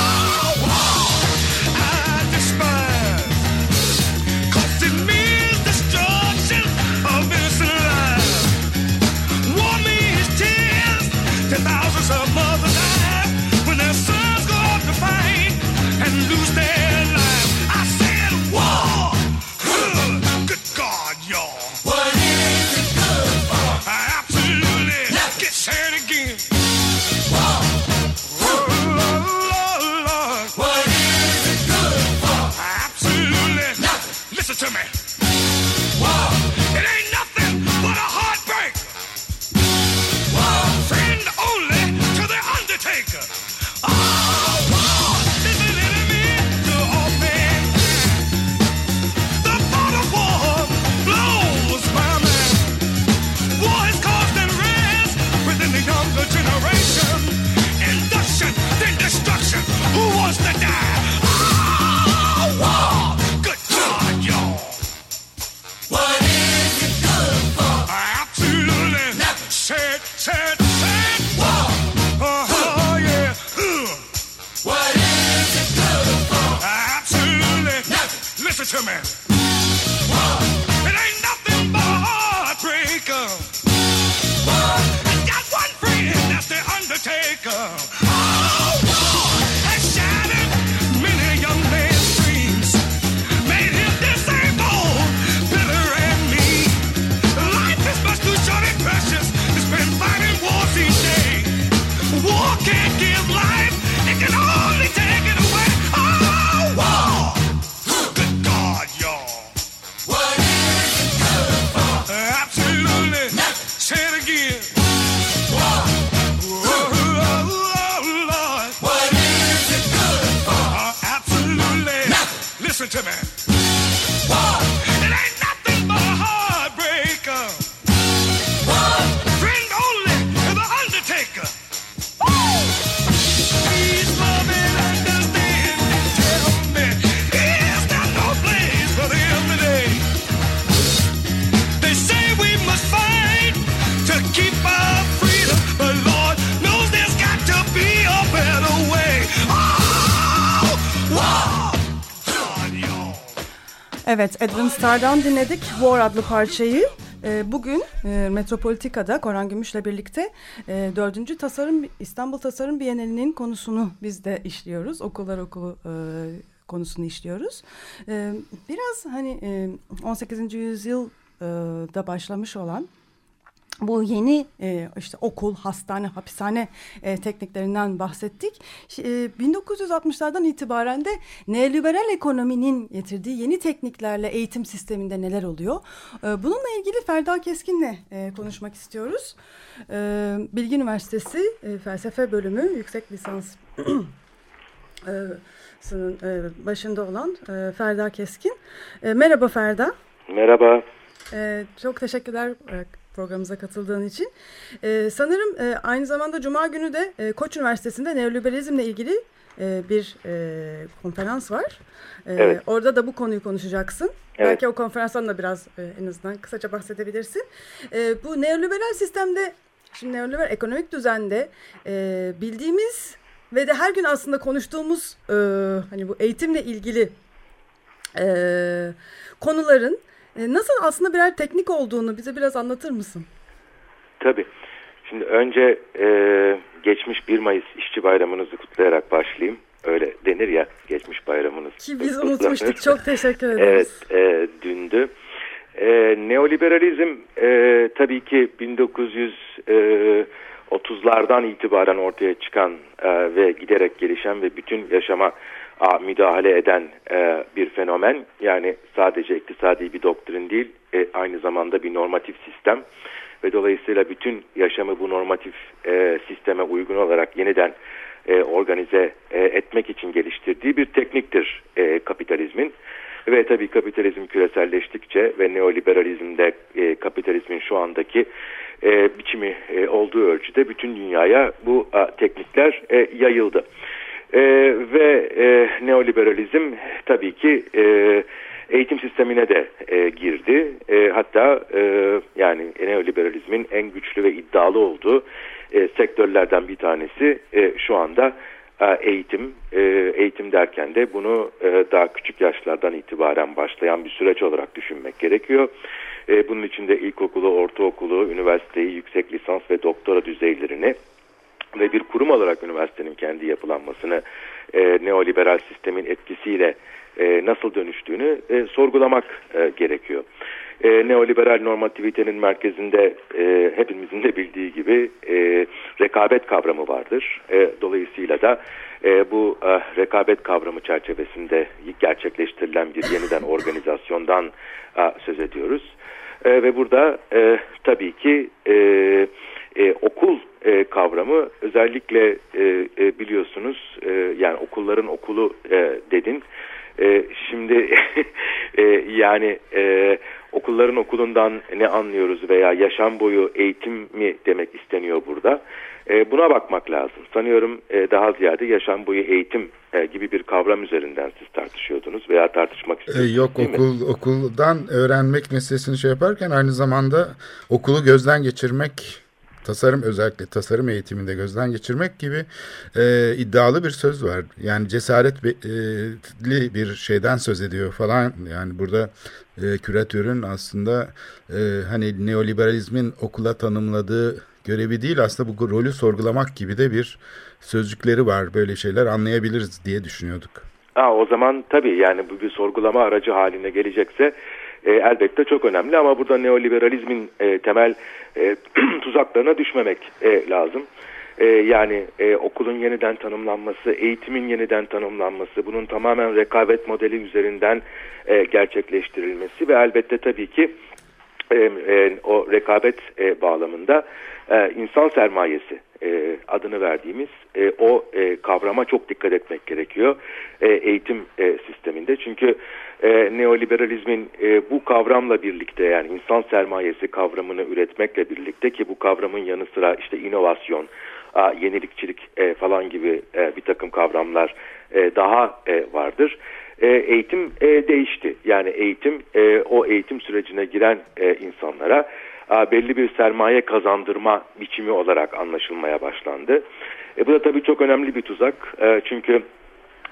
Wow. Evet, Edwin Starr'dan dinledik War adlı parçayı. E, bugün e, Metropolitika'da Koran Gümüş'le birlikte e, 4. Tasarım İstanbul Tasarım Bienalinin konusunu biz de işliyoruz. Okullar okulu e, konusunu işliyoruz. E, biraz hani e, 18. yüzyılda başlamış olan bu yeni e, işte okul, hastane, hapishane e, tekniklerinden bahsettik. E, 1960'lardan itibaren de neoliberal ekonominin getirdiği yeni tekniklerle eğitim sisteminde neler oluyor? E, bununla ilgili Ferda Keskin'le e, konuşmak istiyoruz. E, Bilgi Üniversitesi e, Felsefe Bölümü yüksek lisans e, e, başında olan e, Ferda Keskin. E, merhaba Ferda. Merhaba. Ee, çok teşekkürler e, programımıza katıldığın için. Ee, sanırım e, aynı zamanda Cuma günü de e, Koç Üniversitesi'nde neoliberalizmle ilgili e, bir e, konferans var. E, Evet. Orada da bu konuyu konuşacaksın. Evet. Belki o konferanstan da biraz e, en azından kısaca bahsedebilirsin. E, bu neoliberal sistemde, şimdi neoliberal ekonomik düzende e, bildiğimiz ve de her gün aslında konuştuğumuz e, hani bu eğitimle ilgili e, konuların e, nasıl aslında birer teknik olduğunu bize biraz anlatır mısın? Tabii. Şimdi önce e, geçmiş 1 Mayıs İşçi Bayramınızı kutlayarak başlayayım. Öyle denir ya geçmiş bayramınız. Ki biz kutlanır. unutmuştuk. Çok teşekkür Evet, ederiz. e, dündü. E, neoliberalizm e, tabii ki 1930'lardan itibaren ortaya çıkan e, ve giderek gelişen ve bütün yaşama müdahale eden e, bir fenomen. Yani sadece iktisadi bir doktrin değil, e, aynı zamanda bir normatif sistem ve dolayısıyla bütün yaşamı bu normatif e, sisteme uygun olarak yeniden organize etmek için geliştirdiği bir tekniktir kapitalizmin. Ve tabii kapitalizm küreselleştikçe ve neoliberalizmde kapitalizmin şu andaki biçimi olduğu ölçüde bütün dünyaya bu teknikler yayıldı. E, ve e, neoliberalizm tabii ki e, eğitim sistemine de e, girdi. E, hatta e, yani neoliberalizmin en güçlü ve iddialı olduğu e, sektörlerden bir tanesi e, şu anda e, eğitim. E, eğitim derken de bunu e, daha küçük yaşlardan itibaren başlayan bir süreç olarak düşünmek gerekiyor. Bunun içinde ilkokulu, ortaokulu, üniversiteyi, yüksek lisans ve doktora düzeylerini ve bir kurum olarak üniversitenin kendi yapılanmasını e, neoliberal sistemin etkisiyle e, nasıl dönüştüğünü e, sorgulamak e, gerekiyor. E, neoliberal normativitenin merkezinde e, hepimizin de bildiği gibi e, rekabet kavramı vardır. E, dolayısıyla da e, bu e, rekabet kavramı çerçevesinde gerçekleştirilen bir yeniden organizasyondan e, söz ediyoruz. E, ve burada e, tabii ki e, e, okul e, kavramı özellikle e, e, biliyorsunuz e, yani okulların okulu e, dedin. E, şimdi e, yani e, okulların okulundan ne anlıyoruz veya yaşam boyu eğitim mi demek isteniyor burada? E, buna bakmak lazım. Sanıyorum e, daha ziyade yaşam boyu eğitim e, gibi bir kavram üzerinden siz tartışıyordunuz veya tartışmak E, istiyorsunuz. yok değil mi? okul okuldan öğrenmek meselesini şey yaparken aynı zamanda okulu gözden geçirmek tasarım özellikle tasarım eğitiminde gözden geçirmek gibi e, iddialı bir söz var. Yani cesaretli bir şeyden söz ediyor falan. Yani burada e, küratörün aslında e, hani neoliberalizmin okula tanımladığı görevi değil aslında bu rolü sorgulamak gibi de bir sözcükleri var. Böyle şeyler anlayabiliriz diye düşünüyorduk. Ha, o zaman tabii yani bu bir sorgulama aracı haline gelecekse e, elbette çok önemli ama burada neoliberalizmin e, temel e, tuzaklarına düşmemek e, lazım. E, yani e, okulun yeniden tanımlanması, eğitimin yeniden tanımlanması, bunun tamamen rekabet modeli üzerinden e, gerçekleştirilmesi ve elbette tabii ki e, e, o rekabet e, bağlamında e, insan sermayesi e, adını verdiğimiz e, o e, kavrama çok dikkat etmek gerekiyor e, eğitim e, sisteminde. Çünkü e, neoliberalizmin e, bu kavramla birlikte yani insan sermayesi kavramını üretmekle birlikte ki bu kavramın yanı sıra işte inovasyon, a, yenilikçilik e, falan gibi e, bir takım kavramlar e, daha e, vardır. E, eğitim e, değişti. Yani eğitim e, o eğitim sürecine giren e, insanlara a, belli bir sermaye kazandırma biçimi olarak anlaşılmaya başlandı. E, bu da tabii çok önemli bir tuzak. E, çünkü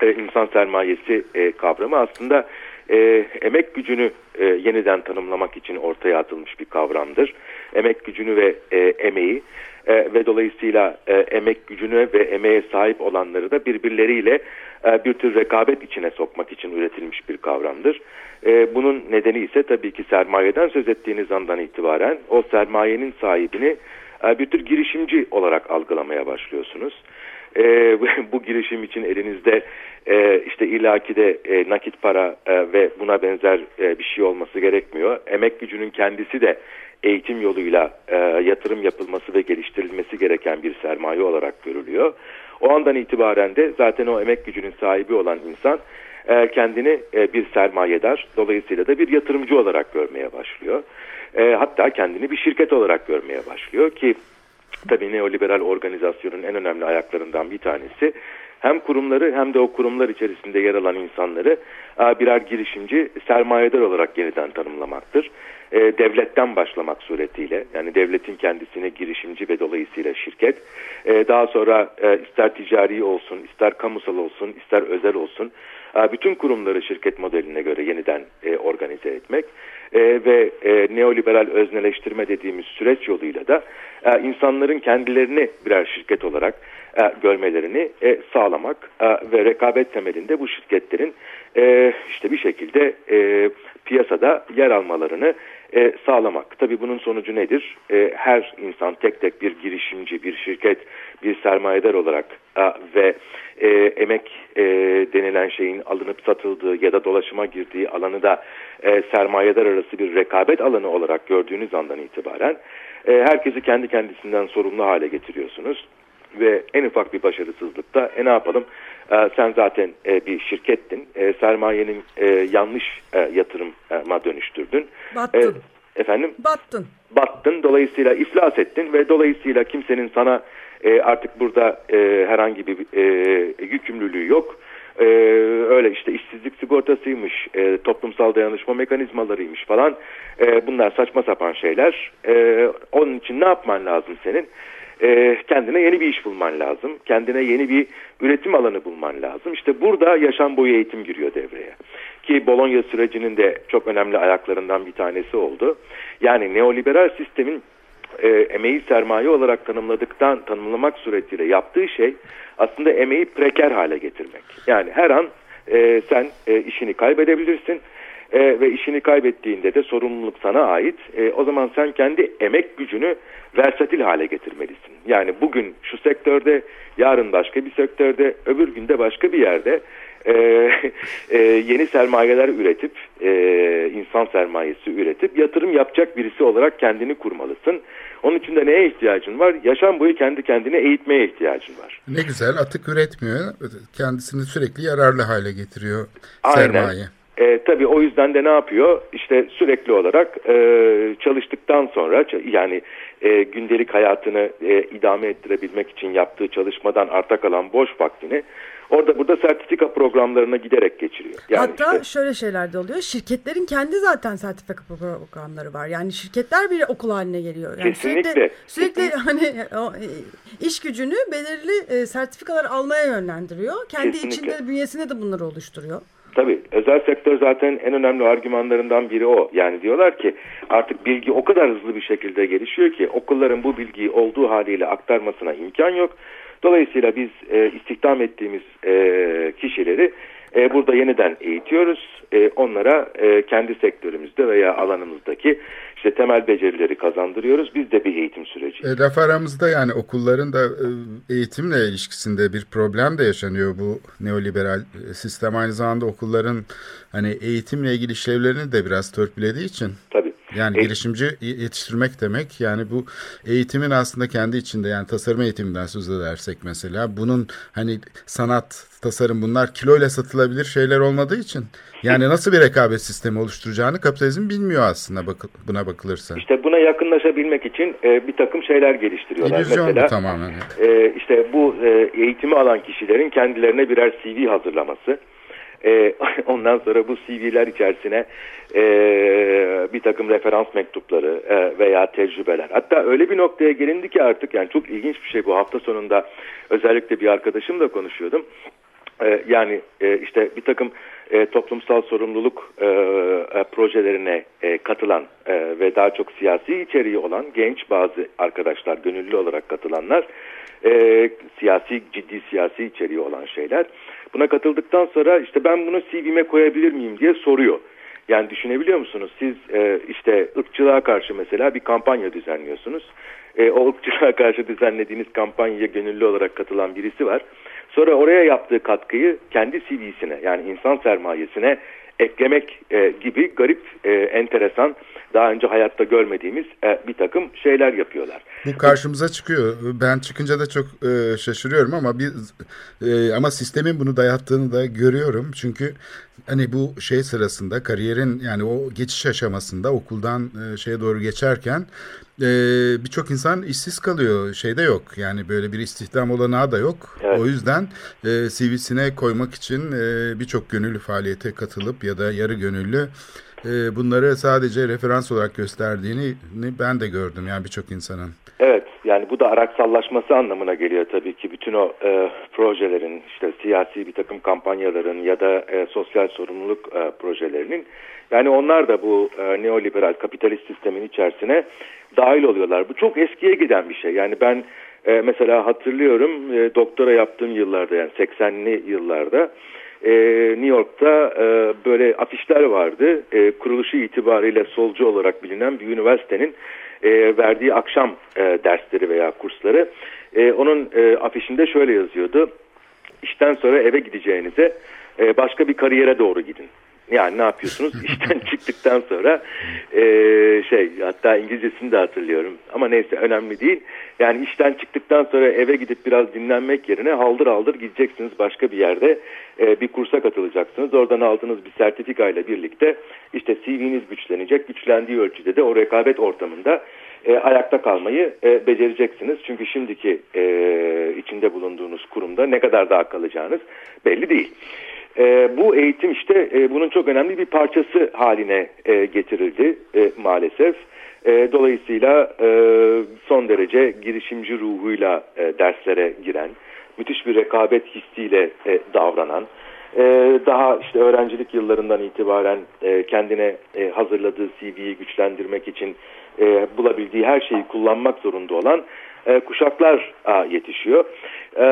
e, insan sermayesi e, kavramı aslında e, emek gücünü e, yeniden tanımlamak için ortaya atılmış bir kavramdır. Emek gücünü ve e, emeği e, ve dolayısıyla e, emek gücüne ve emeğe sahip olanları da birbirleriyle e, bir tür rekabet içine sokmak için üretilmiş bir kavramdır. E, bunun nedeni ise tabii ki sermayeden söz ettiğiniz andan itibaren o sermayenin sahibini e, bir tür girişimci olarak algılamaya başlıyorsunuz. E, bu girişim için elinizde e, işte illaki de e, nakit para e, ve buna benzer e, bir şey olması gerekmiyor. Emek gücünün kendisi de eğitim yoluyla e, yatırım yapılması ve geliştirilmesi gereken bir sermaye olarak görülüyor. O andan itibaren de zaten o emek gücünün sahibi olan insan e, kendini e, bir sermayedar, dolayısıyla da bir yatırımcı olarak görmeye başlıyor. E, hatta kendini bir şirket olarak görmeye başlıyor ki tabii neoliberal organizasyonun en önemli ayaklarından bir tanesi hem kurumları hem de o kurumlar içerisinde yer alan insanları e, birer girişimci, sermayedar olarak yeniden tanımlamaktır. E, devletten başlamak suretiyle yani devletin kendisine girişimci ve dolayısıyla şirket e, daha sonra ister ticari olsun ister kamusal olsun ister özel olsun bütün kurumları şirket modeline göre yeniden e, organize etmek e, ve e, neoliberal özneleştirme dediğimiz süreç yoluyla da insanların kendilerini birer şirket olarak görmelerini sağlamak ve rekabet temelinde bu şirketlerin işte bir şekilde piyasada yer almalarını e, sağlamak. Tabii bunun sonucu nedir? E, her insan tek tek bir girişimci, bir şirket, bir sermayedar olarak e, ve e, emek e, denilen şeyin alınıp satıldığı ya da dolaşıma girdiği alanı da e, sermayedar arası bir rekabet alanı olarak gördüğünüz andan itibaren e, herkesi kendi kendisinden sorumlu hale getiriyorsunuz ve en ufak bir başarısızlıkta e ne yapalım e, sen zaten e, bir şirkettin e, sermayenin e, yanlış e, yatırıma dönüştürdün. Battın. E, efendim? Battın. Battın dolayısıyla iflas ettin ve dolayısıyla kimsenin sana e, artık burada e, herhangi bir e, yükümlülüğü yok. Ee, öyle işte işsizlik sigortasıymış, e, toplumsal dayanışma mekanizmalarıymış falan. E, bunlar saçma sapan şeyler. E, onun için ne yapman lazım senin? E, kendine yeni bir iş bulman lazım. Kendine yeni bir üretim alanı bulman lazım. İşte burada yaşam boyu eğitim giriyor devreye. Ki Bologna sürecinin de çok önemli ayaklarından bir tanesi oldu. Yani neoliberal sistemin e, emeği sermaye olarak tanımladıktan tanımlamak suretiyle yaptığı şey aslında emeği preker hale getirmek. Yani her an e, sen e, işini kaybedebilirsin e, ve işini kaybettiğinde de sorumluluk sana ait. E, o zaman sen kendi emek gücünü versatil hale getirmelisin. Yani bugün şu sektörde, yarın başka bir sektörde, öbür günde başka bir yerde e, e, yeni sermayeler üretip, e, insan sermayesi üretip yatırım yapacak birisi olarak kendini kurmalısın. Onun için de neye ihtiyacın var? Yaşam boyu kendi kendine eğitmeye ihtiyacın var. Ne güzel atık üretmiyor. Kendisini sürekli yararlı hale getiriyor Aynen. E, tabii o yüzden de ne yapıyor? İşte sürekli olarak e, çalıştıktan sonra yani e, gündelik hayatını e, idame ettirebilmek için yaptığı çalışmadan arta kalan boş vaktini orada burada sertifika programlarına giderek geçiriyor. Yani Hatta işte, şöyle şeyler de oluyor. Şirketlerin kendi zaten sertifika programları var. Yani şirketler bir okul haline geliyor. Yani Kesinlikle. Sürekli, sürekli hani o, e, iş gücünü belirli e, sertifikalar almaya yönlendiriyor. Kendi Kesinlikle. içinde bünyesinde de bunları oluşturuyor. Tabii özel sektör zaten en önemli argümanlarından biri o. Yani diyorlar ki artık bilgi o kadar hızlı bir şekilde gelişiyor ki okulların bu bilgiyi olduğu haliyle aktarmasına imkan yok. Dolayısıyla biz e, istihdam ettiğimiz e, kişileri e, burada yeniden eğitiyoruz. E, onlara e, kendi sektörümüzde veya alanımızdaki işte temel becerileri kazandırıyoruz. Biz de bir eğitim süreci. E, laf aramızda yani okulların da e, eğitimle ilişkisinde bir problem de yaşanıyor bu neoliberal e, sistem. Aynı zamanda okulların hani eğitimle ilgili işlevlerini de biraz törpülediği için. Tabii. Yani E- girişimci yetiştirmek demek yani bu eğitimin aslında kendi içinde yani tasarım eğitiminden söz edersek mesela bunun hani sanat, tasarım bunlar kiloyla satılabilir şeyler olmadığı için yani nasıl bir rekabet sistemi oluşturacağını kapitalizm bilmiyor aslında bakı- buna bakılırsa. İşte buna yakınlaşabilmek için e, bir takım şeyler geliştiriyorlar. İllüzyon Mesela bu tamamen. e, işte bu e, eğitimi alan kişilerin kendilerine birer CV hazırlaması. E, ondan sonra bu CV'ler içerisine e, bir takım referans mektupları e, veya tecrübeler. Hatta öyle bir noktaya gelindi ki artık yani çok ilginç bir şey bu hafta sonunda özellikle bir arkadaşımla konuşuyordum. E, yani e, işte bir takım e, toplumsal sorumluluk e, e, projelerine e, katılan e, ve daha çok siyasi içeriği olan genç bazı arkadaşlar, gönüllü olarak katılanlar, e, siyasi ciddi siyasi içeriği olan şeyler. Buna katıldıktan sonra işte ben bunu CV'me koyabilir miyim diye soruyor. Yani düşünebiliyor musunuz? Siz e, işte ırkçılığa karşı mesela bir kampanya düzenliyorsunuz. E, o ırkçılığa karşı düzenlediğiniz kampanyaya gönüllü olarak katılan birisi var. Sonra oraya yaptığı katkıyı kendi CV'sine yani insan sermayesine eklemek e, gibi garip, e, enteresan, daha önce hayatta görmediğimiz e, bir takım şeyler yapıyorlar. Bu karşımıza çıkıyor. Ben çıkınca da çok e, şaşırıyorum ama bir e, ama sistemin bunu dayattığını da görüyorum. Çünkü hani bu şey sırasında kariyerin yani o geçiş aşamasında okuldan e, şeye doğru geçerken e, birçok insan işsiz kalıyor. Şeyde yok. Yani böyle bir istihdam olanağı da yok. Evet. O yüzden e, CV'sine koymak için e, birçok gönüllü faaliyete katılıp ya da yarı gönüllü e, bunları sadece referans olarak gösterdiğini ben de gördüm yani birçok insanın. Evet yani bu da araksallaşması anlamına geliyor tabii ki bütün o e, projelerin işte siyasi bir takım kampanyaların ya da e, sosyal sorumluluk e, projelerinin yani onlar da bu e, neoliberal kapitalist sistemin içerisine dahil oluyorlar. Bu çok eskiye giden bir şey yani ben e, mesela hatırlıyorum e, doktora yaptığım yıllarda yani 80'li yıllarda e, New York'ta e, böyle afişler vardı. E, kuruluşu itibariyle solcu olarak bilinen bir üniversitenin e, verdiği akşam e, dersleri veya kursları. E, onun e, afişinde şöyle yazıyordu. İşten sonra eve gideceğinize e, başka bir kariyere doğru gidin. Yani ne yapıyorsunuz? İşten çıktıktan sonra e, şey hatta İngilizcesini de hatırlıyorum ama neyse önemli değil. Yani işten çıktıktan sonra eve gidip biraz dinlenmek yerine haldır haldır gideceksiniz başka bir yerde e, bir kursa katılacaksınız. Oradan aldığınız bir sertifika ile birlikte işte CV'niz güçlenecek. Güçlendiği ölçüde de o rekabet ortamında e, ayakta kalmayı e, becereceksiniz. Çünkü şimdiki e, içinde bulunduğunuz kurumda ne kadar daha kalacağınız belli değil. E, bu eğitim işte e, bunun çok önemli bir parçası haline e, getirildi e, maalesef. E, dolayısıyla e, son derece girişimci ruhuyla e, derslere giren, müthiş bir rekabet hissiyle e, davranan, e, daha işte öğrencilik yıllarından itibaren e, kendine e, hazırladığı CV'yi güçlendirmek için e, bulabildiği her şeyi kullanmak zorunda olan e, kuşaklar yetişiyor. E,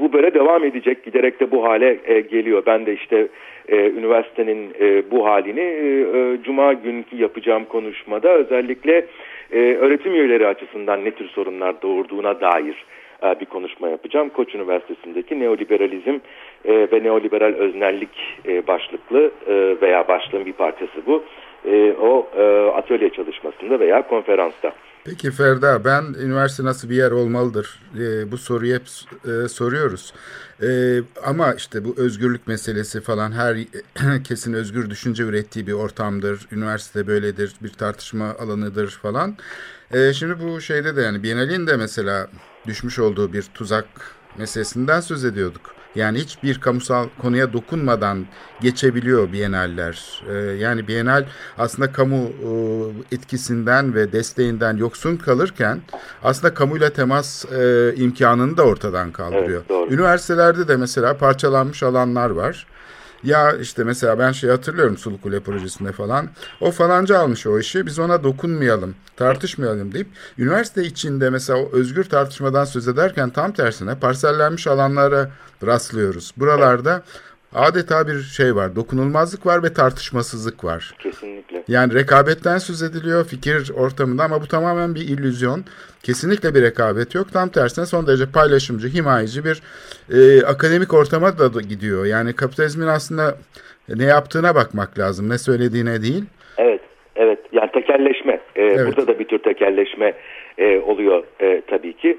bu böyle devam edecek. Giderek de bu hale e, geliyor. Ben de işte üniversitenin bu halini Cuma günkü yapacağım konuşmada özellikle öğretim üyeleri açısından ne tür sorunlar doğurduğuna dair bir konuşma yapacağım. Koç Üniversitesi'ndeki neoliberalizm ve neoliberal öznellik başlıklı veya başlığın bir parçası bu. O atölye çalışmasında veya konferansta. Peki Ferda ben üniversite nasıl bir yer olmalıdır e, bu soruyu hep e, soruyoruz. E, ama işte bu özgürlük meselesi falan her kesin özgür düşünce ürettiği bir ortamdır. Üniversite böyledir bir tartışma alanıdır falan. E, şimdi bu şeyde de yani Biennale'in de mesela düşmüş olduğu bir tuzak meselesinden söz ediyorduk. Yani hiçbir kamusal konuya dokunmadan geçebiliyor Biennaller. Ee, yani Biennale aslında kamu e, etkisinden ve desteğinden yoksun kalırken aslında kamuyla temas e, imkanını da ortadan kaldırıyor. Evet, doğru. Üniversitelerde de mesela parçalanmış alanlar var. Ya işte mesela ben şey hatırlıyorum Sulu Kule projesinde falan. O falanca almış o işi biz ona dokunmayalım, tartışmayalım deyip üniversite içinde mesela o özgür tartışmadan söz ederken tam tersine parsellenmiş alanlara rastlıyoruz. Buralarda adeta bir şey var, dokunulmazlık var ve tartışmasızlık var. Kesinlikle. Yani rekabetten söz ediliyor fikir ortamında ama bu tamamen bir illüzyon. Kesinlikle bir rekabet yok. Tam tersine son derece paylaşımcı, himayeci bir e, akademik ortama da gidiyor. Yani kapitalizmin aslında ne yaptığına bakmak lazım, ne söylediğine değil. Evet, evet. Yani tekelleşme. Ee, Evet. Burada da bir tür tekelleşme e, oluyor e, tabii ki.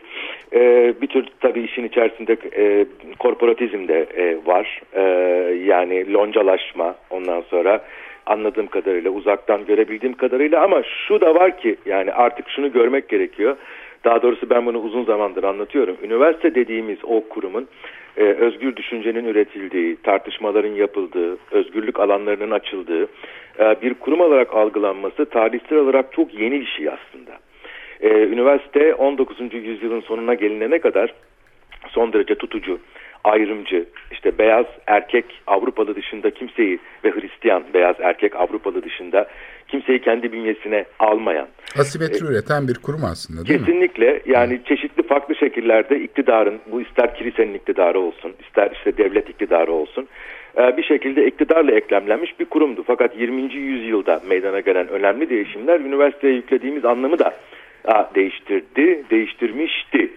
E, bir tür tabii işin içerisinde e, korporatizm de e, var. E, yani loncalaşma ondan sonra anladığım kadarıyla uzaktan görebildiğim kadarıyla ama şu da var ki yani artık şunu görmek gerekiyor. Daha doğrusu ben bunu uzun zamandır anlatıyorum. Üniversite dediğimiz o kurumun e, özgür düşüncenin üretildiği, tartışmaların yapıldığı, özgürlük alanlarının açıldığı e, bir kurum olarak algılanması tarihsel olarak çok yeni bir şey aslında. E, üniversite 19. yüzyılın sonuna gelinene kadar son derece tutucu, ayrımcı, işte beyaz erkek Avrupalı dışında kimseyi ve Hristiyan beyaz erkek Avrupalı dışında kimseyi kendi bünyesine almayan, Asimetri üreten bir kurum aslında değil mi? Kesinlikle yani çeşitli farklı şekillerde iktidarın bu ister kilisenin iktidarı olsun ister işte devlet iktidarı olsun e, bir şekilde iktidarla eklemlenmiş bir kurumdu. Fakat 20. yüzyılda meydana gelen önemli değişimler üniversiteye yüklediğimiz anlamı da e, değiştirdi, değiştirmişti.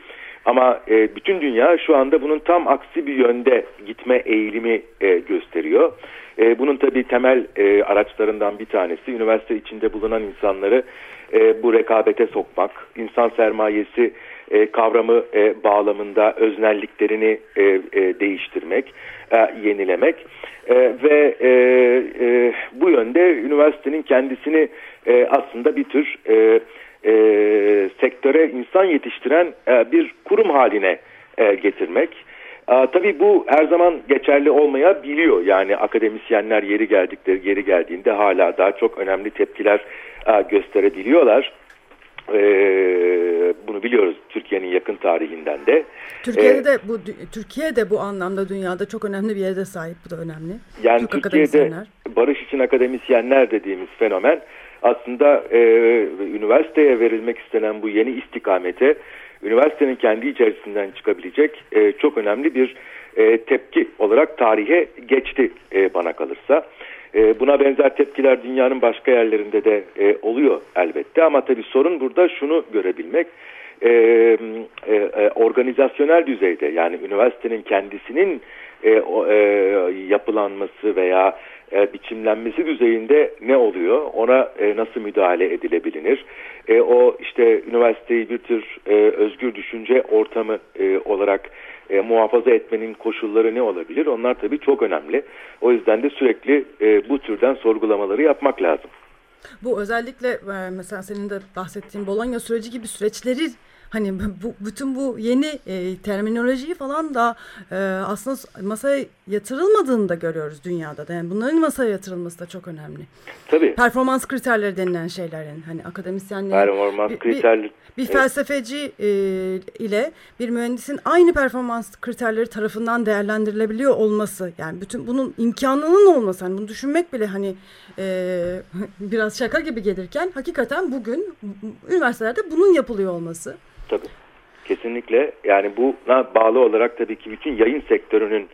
Ama e, bütün dünya şu anda bunun tam aksi bir yönde gitme eğilimi e, gösteriyor. E, bunun tabii temel e, araçlarından bir tanesi üniversite içinde bulunan insanları e, bu rekabete sokmak, insan sermayesi e, kavramı e, bağlamında öznelliklerini e, e, değiştirmek, e, yenilemek E, ve e, e, bu yönde üniversitenin kendisini e, aslında bir tür e, e, sektöre insan yetiştiren e, bir kurum haline e, getirmek. E, tabii bu her zaman geçerli olmayabiliyor. Yani akademisyenler yeri geldikleri yeri geldiğinde hala daha çok önemli tepkiler e, gösterebiliyorlar. E, bunu biliyoruz Türkiye'nin yakın tarihinden de. Türkiye'de E, de bu Türkiye de bu anlamda dünyada çok önemli bir yere sahip. Bu da önemli. Yani Türk Türkiye'de barış için akademisyenler dediğimiz fenomen aslında e, üniversiteye verilmek istenen bu yeni istikamete üniversitenin kendi içerisinden çıkabilecek e, çok önemli bir e, tepki olarak tarihe geçti e, bana kalırsa. E, buna benzer tepkiler dünyanın başka yerlerinde de e, oluyor elbette ama tabii sorun burada şunu görebilmek e, e, e, organizasyonel düzeyde yani üniversitenin kendisinin e, e, yapılanması veya e, biçimlenmesi düzeyinde ne oluyor? Ona e, nasıl müdahale edilebilir? E, o işte üniversiteyi bir tür e, özgür düşünce ortamı e, olarak e, muhafaza etmenin koşulları ne olabilir? Onlar tabii çok önemli. O yüzden de sürekli e, bu türden sorgulamaları yapmak lazım. Bu özellikle e, mesela senin de bahsettiğin Bologna süreci gibi süreçleri hani bu bütün bu yeni e, terminolojiyi falan da e, aslında masaya yatırılmadığını da görüyoruz dünyada da. Yani bunların masaya yatırılması da çok önemli. Tabii. Performans kriterleri denilen şeylerin hani akademisyenlerin Performans bir, kriterleri. Bir, felsefeci e, ile bir mühendisin aynı performans kriterleri tarafından değerlendirilebiliyor olması yani bütün bunun imkanının olması hani bunu düşünmek bile hani e, biraz şaka gibi gelirken hakikaten bugün üniversitelerde bunun yapılıyor olması. Tabii. Kesinlikle. Yani buna bağlı olarak tabii ki bütün yayın sektörünün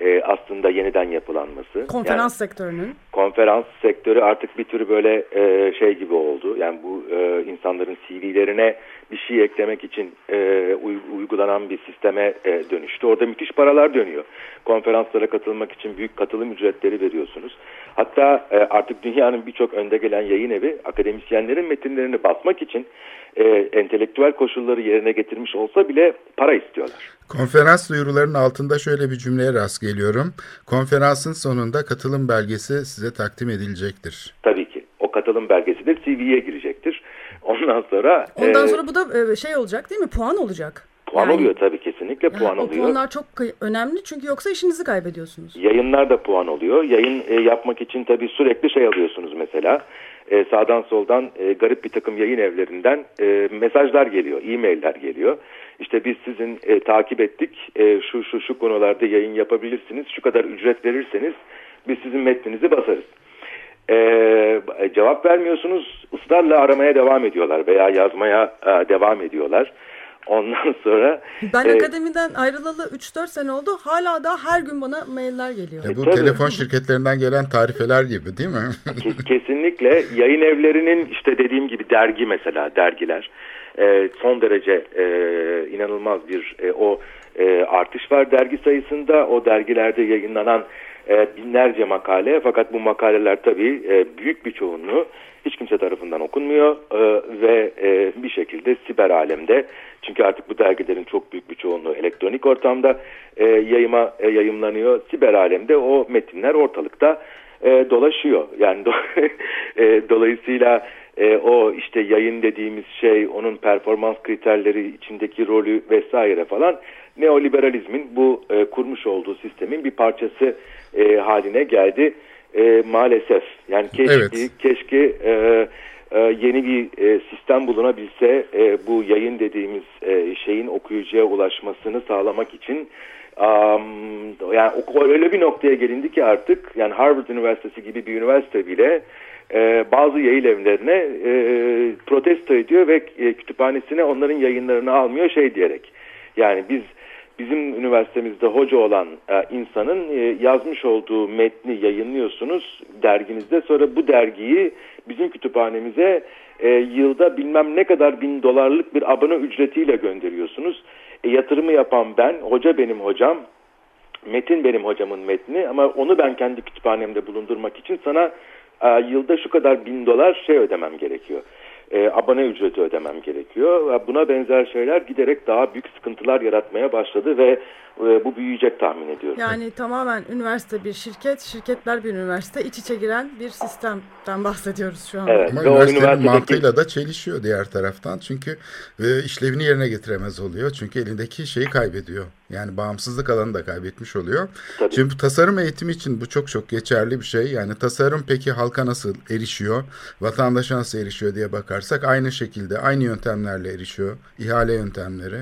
e, aslında yeniden yapılanması. Konferans sektörünün. Konferans sektörü artık bir tür böyle e, şey gibi oldu. Yani bu e, insanların CV'lerine bir şey eklemek için e, uy- uygulanan bir sisteme e, dönüştü. Orada müthiş paralar dönüyor. Konferanslara katılmak için büyük katılım ücretleri veriyorsunuz. Hatta e, artık dünyanın birçok önde gelen yayın evi akademisyenlerin metinlerini basmak için e, entelektüel koşulları yerine getirmiş olsa bile para istiyorlar. Konferans duyurularının altında şöyle bir cümleye rast geliyorum. Konferansın sonunda katılım belgesi size takdim edilecektir. Tabii ki. O katılım belgesi de CV'ye girecektir. Ondan sonra Ondan e, sonra bu da e, şey olacak değil mi? Puan olacak. puan Yani- oluyor tabii kesinlikle Yani puan o oluyor. puanlar çok önemli çünkü yoksa işinizi kaybediyorsunuz. Yayınlar da puan oluyor. Yayın e, yapmak için tabii sürekli şey alıyorsunuz mesela. E, sağdan soldan e, garip bir takım yayın evlerinden e, mesajlar geliyor, e-mailler geliyor. İşte biz sizin e, takip ettik, e, şu şu şu konularda yayın yapabilirsiniz, şu kadar ücret verirseniz biz sizin metninizi basarız. E, cevap vermiyorsunuz, ısrarla aramaya devam ediyorlar veya yazmaya e, devam ediyorlar. Ondan sonra Ben e, akademiden ayrılalı 3-4 sene oldu. Hala da her gün bana mailler geliyor. E bu tabii. telefon şirketlerinden gelen tarifeler gibi değil mi? Kes- Kesinlikle yayın evlerinin işte dediğim gibi dergi mesela dergiler e, son derece e, inanılmaz bir e, o e, artış var dergi sayısında o dergilerde yayınlanan e, binlerce makale. Fakat bu makaleler tabii e, büyük bir çoğunluğu hiç kimse tarafından okunmuyor e, ve e, bir şekilde siber alemde. Çünkü artık bu dergilerin çok büyük bir çoğunluğu elektronik ortamda e, yayıma e, yayımlanıyor. Siber alemde o metinler ortalıkta e, dolaşıyor. Yani do- e, dolayısıyla e, o işte yayın dediğimiz şey, onun performans kriterleri içindeki rolü vesaire falan neoliberalizmin bu e, kurmuş olduğu sistemin bir parçası e, haline geldi e, maalesef. Yani keşke Evet. keşke e, e, yeni bir e, sistem bulunabilse e, bu yayın dediğimiz e, şeyin okuyucuya ulaşmasını sağlamak için Um, yani öyle bir noktaya gelindi ki artık yani Harvard Üniversitesi gibi bir üniversite bile e, bazı yayın evlerine e, protesto ediyor ve e, kütüphanesine onların yayınlarını almıyor şey diyerek. Yani biz bizim üniversitemizde hoca olan e, insanın e, yazmış olduğu metni yayınlıyorsunuz derginizde sonra bu dergiyi bizim kütüphanemize e, yılda bilmem ne kadar bin dolarlık bir abone ücretiyle gönderiyorsunuz. E, yatırımı yapan ben, hoca benim hocam, metin benim hocamın metni ama onu ben kendi kütüphanemde bulundurmak için sana e, yılda şu kadar bin dolar şey ödemem gerekiyor. E, abone ücreti ödemem gerekiyor. Buna benzer şeyler giderek daha büyük sıkıntılar yaratmaya başladı ve bu büyüyecek tahmin ediyorum. Yani tamamen üniversite bir şirket, şirketler bir üniversite iç içe giren bir sistemden bahsediyoruz şu an. Evet. Ama Ve üniversitenin üniversitedeki- mantığıyla da çelişiyor diğer taraftan. Çünkü e, işlevini yerine getiremez oluyor. Çünkü elindeki şeyi kaybediyor. Yani bağımsızlık alanı da kaybetmiş oluyor. Tabii. Şimdi tasarım eğitimi için bu çok çok geçerli bir şey. Yani tasarım peki halka nasıl erişiyor, vatandaşa nasıl erişiyor diye bakarsak aynı şekilde aynı yöntemlerle erişiyor. İhale yöntemleri,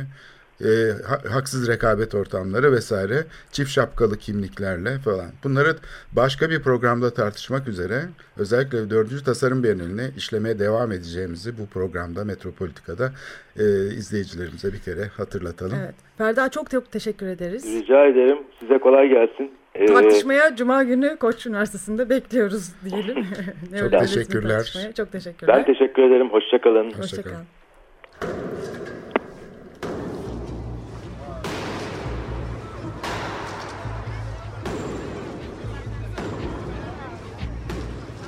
e, ha- haksız rekabet ortamları vesaire, çift şapkalı kimliklerle falan. Bunları başka bir programda tartışmak üzere özellikle 4. Tasarım Bienalini işlemeye devam edeceğimizi bu programda Metropolitika'da e, izleyicilerimize bir kere hatırlatalım. Evet. Ferda çok çok teşekkür ederiz. Rica ederim. Size kolay gelsin. Ee, Tartışmaya Cuma günü Koç Üniversitesi'nde bekliyoruz diyelim. Neoliberalizm teşekkürler. tartışmaya. Çok teşekkürler. ben teşekkür ederim. Hoşçakalın. Hoşça